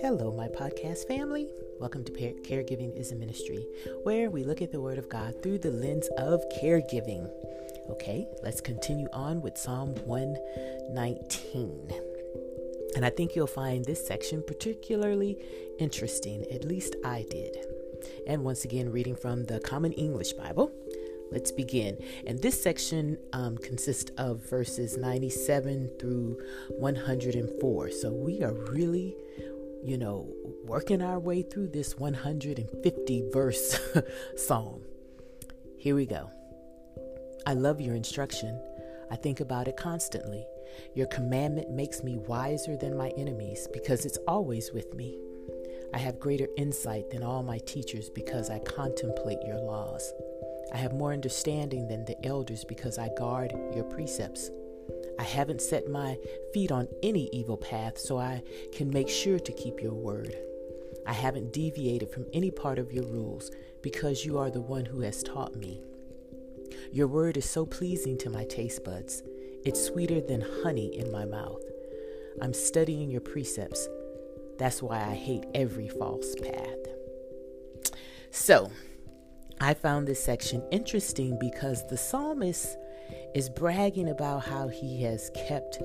Hello, my podcast family. Welcome to Caregiving is a Ministry, where we look at the Word of God through the lens of caregiving. Okay, let's continue on with Psalm 119. And I think you'll find this section particularly interesting, at least I did. And once again, reading from the Common English Bible. Let's begin. And this section um, consists of verses 97 through 104. So we are really you know, working our way through this 150 verse psalm. Here we go. I love your instruction. I think about it constantly. Your commandment makes me wiser than my enemies because it's always with me. I have greater insight than all my teachers because I contemplate your laws. I have more understanding than the elders because I guard your precepts. I haven't set my feet on any evil path, so I can make sure to keep your word. I haven't deviated from any part of your rules because you are the one who has taught me. Your word is so pleasing to my taste buds. It's sweeter than honey in my mouth. I'm studying your precepts. That's why I hate every false path. So, I found this section interesting because the psalmist is bragging about how he has kept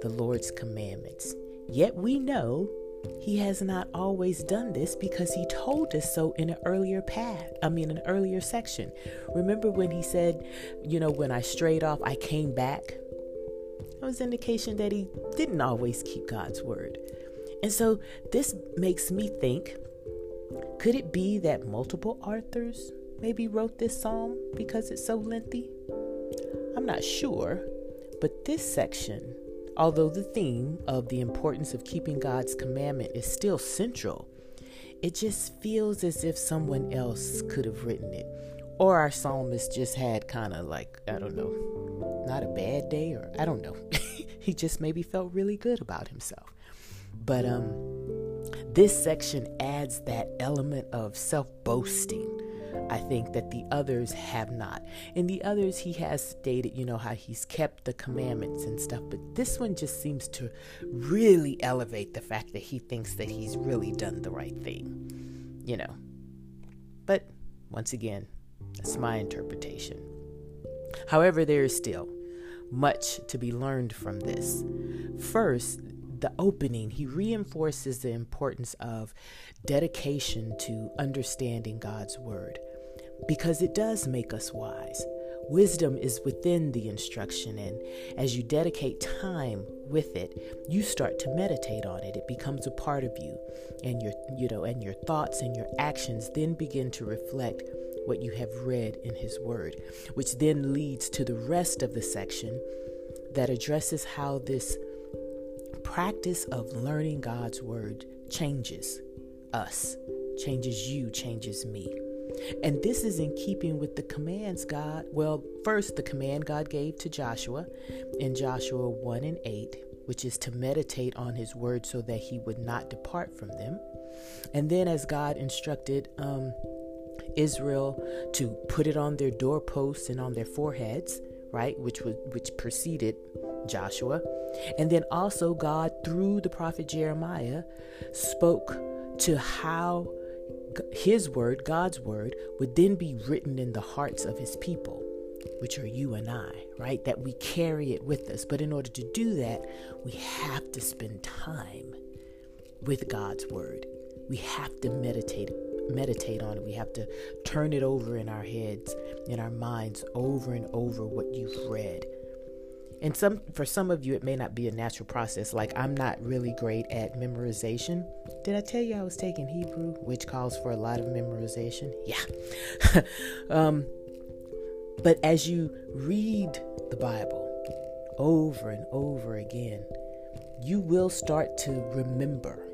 the Lord's commandments. Yet we know he has not always done this because he told us so in an earlier path. I mean, an earlier section. Remember when he said, you know, when I strayed off, I came back? That was indication that he didn't always keep God's word. And so this makes me think could it be that multiple authors maybe wrote this psalm because it's so lengthy? I'm not sure, but this section, although the theme of the importance of keeping God's commandment is still central, it just feels as if someone else could have written it. Or our psalmist just had kind of like, I don't know, not a bad day, or I don't know. he just maybe felt really good about himself. But um, this section adds that element of self boasting I think that the others have not. In the others, he has stated, you know, how he's kept the commandments and stuff, but this one just seems to really elevate the fact that he thinks that he's really done the right thing, you know. But once again, that's my interpretation. However, there is still much to be learned from this. First, the opening, he reinforces the importance of dedication to understanding God's word because it does make us wise. Wisdom is within the instruction, and as you dedicate time with it, you start to meditate on it. It becomes a part of you, and your you know, and your thoughts and your actions then begin to reflect what you have read in His Word, which then leads to the rest of the section that addresses how this practice of learning God's Word changes us, changes you, changes me. And this is in keeping with the commands God, well, first, the command God gave to Joshua in Joshua 1 and 8, which is to meditate on his word so that he would not depart from them. And then, as God instructed um, Israel to put it on their doorposts and on their foreheads, right, which was which preceded Joshua. And then also God through the prophet Jeremiah spoke to how his word, God's word, would then be written in the hearts of his people, which are you and I, right? That we carry it with us. But in order to do that, we have to spend time with God's word. We have to meditate meditate on it. We have to turn it over in our heads, in our minds over and over what you've read and some for some of you it may not be a natural process. Like i'm not really great at memorization. Did i tell you i was taking hebrew which calls for a lot of memorization? Yeah. Um, but as you read the bible over and over again you will start to remember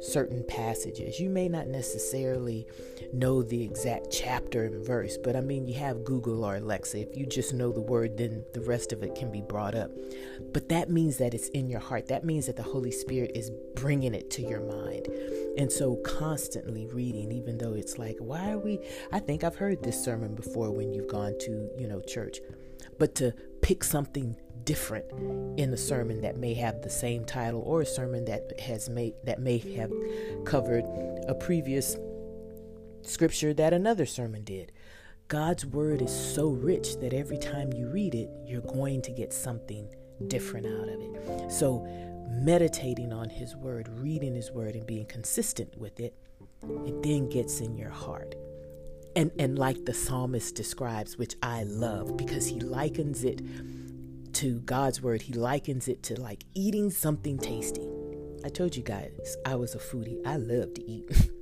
certain passages. You may not necessarily know the exact chapter and verse, but I mean, you have Google or Alexa. If you just know the word, then the rest of it can be brought up. But that means that it's in your heart. That means that the Holy Spirit is bringing it to your mind. And so, constantly reading, even though it's like, why are we? I think I've heard this sermon before when you've gone to, you know, church. But to pick something different in the sermon that may have the same title or a sermon that has made that may have covered a previous scripture that another sermon did. God's word is so rich that every time you read it, you're going to get something different out of it. So, meditating on His word, reading His word, and being consistent with it, it then gets in your heart. And, and like the psalmist describes, which I love because he likens it to God's word, he likens it to like eating something tasty. I told you guys I was a foodie, I love to eat.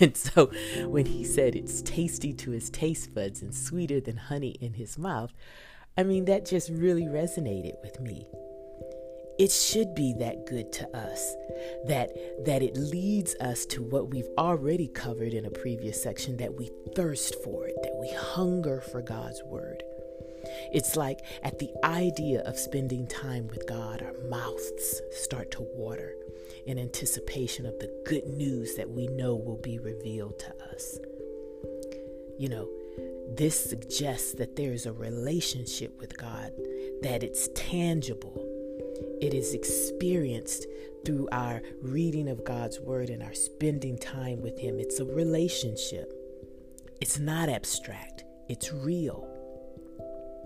And so when he said it's tasty to his taste buds and sweeter than honey in his mouth, I mean, that just really resonated with me. It should be that good to us that that it leads us to what we've already covered in a previous section that we thirst for it, that we hunger for God's word. It's like at the idea of spending time with God, our mouths start to water in anticipation of the good news that we know will be revealed to us. You know, this suggests that there is a relationship with God, that it's tangible. It is experienced through our reading of God's Word and our spending time with Him. It's a relationship. It's not abstract, it's real.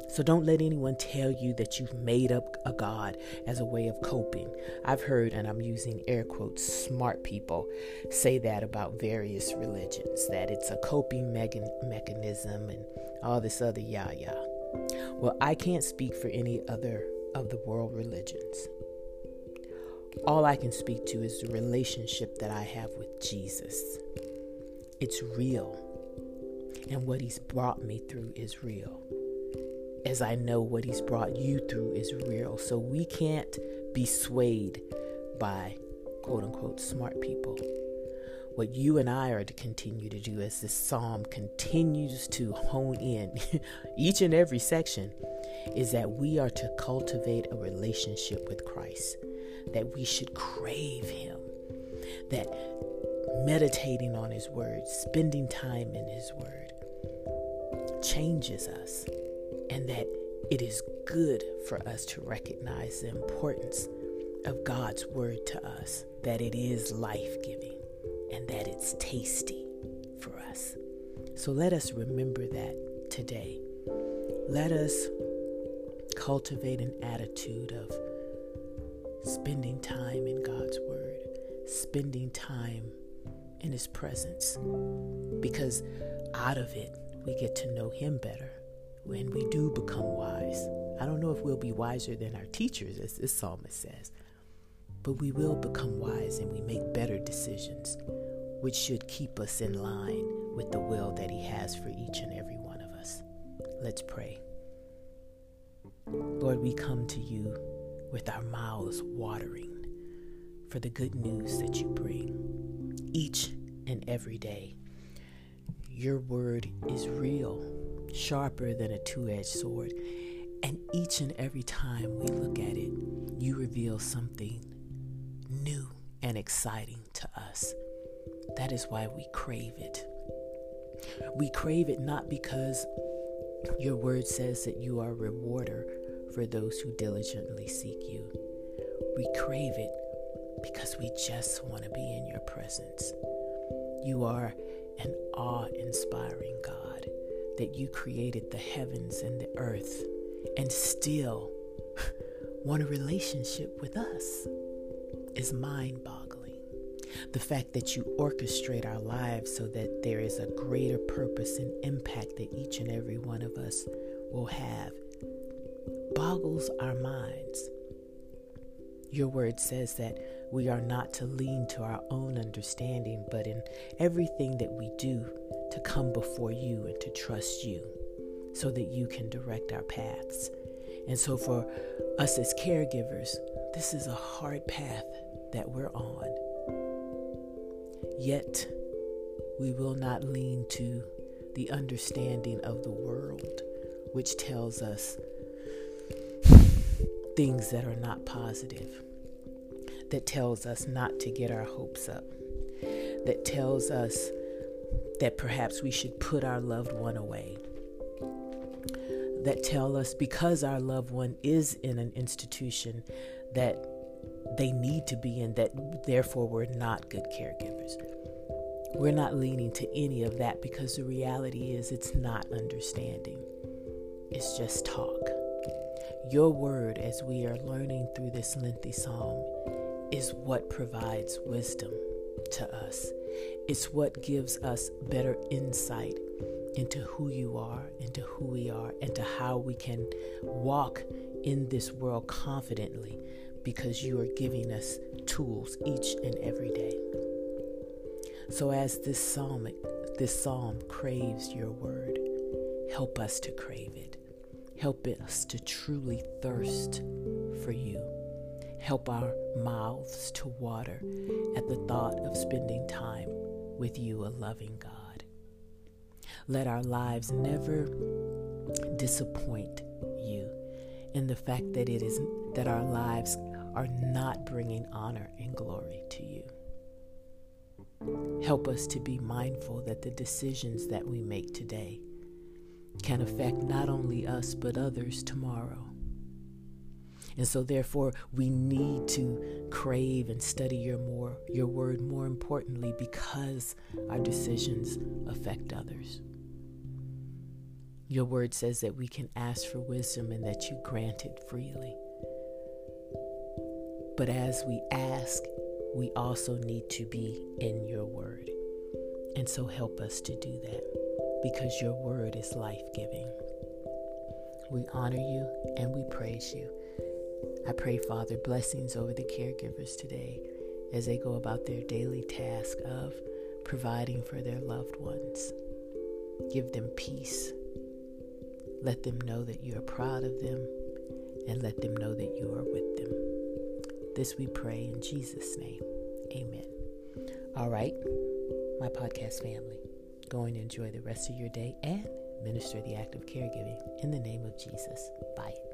So don't let anyone tell you that you've made up a God as a way of coping. I've heard, and I'm using air quotes, smart people say that about various religions, that it's a coping me- mechanism and all this other yah yah. Well, I can't speak for any other of the world religions. All I can speak to is the relationship that I have with Jesus. It's real. And what he's brought me through is real as I know what He's brought you through is real. So we can't be swayed by quote unquote smart people. What you and I are to continue to do as this psalm continues to hone in each and every section is that we are to cultivate a relationship with Christ, that we should crave Him, that meditating on His Word, spending time in His Word, changes us and that it is good for us to recognize the importance of God's word to us, that it is life giving and that it's tasty for us. So let us remember that today. Let us cultivate an attitude of spending time in God's Word, spending time in His presence, because out of it we get to know Him better when we do become wise. I don't know if we'll be wiser than our teachers, as this psalmist says, but we will become wise and we make better decisions, which should keep us in line with the will that He has for each and every one of us. Let's pray. Lord, we come to you with our mouths watering for the good news that you bring each and every day. Your word is real sharper than a two edged sword. And each and every time we look at it, you reveal something new and exciting to us. That is why we crave it. We crave it not because your word says that you are a rewarder for those who diligently seek you. We crave it because we just want to be in your presence. You are an awe inspiring God that you created the heavens and the earth and still want a relationship with us is mind boggling. The fact that you orchestrate our lives so that there is a greater purpose and impact that each and every one of us will have boggles our minds. Your word says that we are not to lean to our own understanding, but in everything that we do, to come before you and to trust you so that you can direct our paths. And so, for us as caregivers, this is a hard path that we're on. Yet, we will not lean to the understanding of the world, which tells us things that are not positive, that tells us not to get our hopes up, that tells us that perhaps we should put our loved one away, that tell us because our loved one is in an institution that they need to be in, that therefore we're not good caregivers. We're not leaning to any of that because the reality is it's not understanding, it's just talk. Your word, as we are learning through this lengthy psalm, is what provides wisdom to us. It's what gives us better insight into who you are, into who we are, and to how we can walk in this world confidently because you are giving us tools each and every day. So as this psalm this psalm craves your word, help us to crave it. Help us to truly thirst for you. Help our mouths to water at the thought of spending time with you, a loving God. Let our lives never disappoint you in the fact that it is that our lives are not bringing honor and glory to you. Help us to be mindful that the decisions that we make today can affect not only us but others tomorrow. And so therefore we need to crave and study your more your word more importantly because our decisions affect others. Your word says that we can ask for wisdom and that you grant it freely. But as we ask, we also need to be in your word. And so help us to do that because your word is life giving. We honor you and we praise you. I pray, Father, blessings over the caregivers today as they go about their daily task of providing for their loved ones. Give them peace. Let them know that you are proud of them and let them know that you are with them. This we pray in Jesus' name. Amen. All right, my podcast family, go and enjoy the rest of your day and minister the act of caregiving in the name of Jesus. Bye.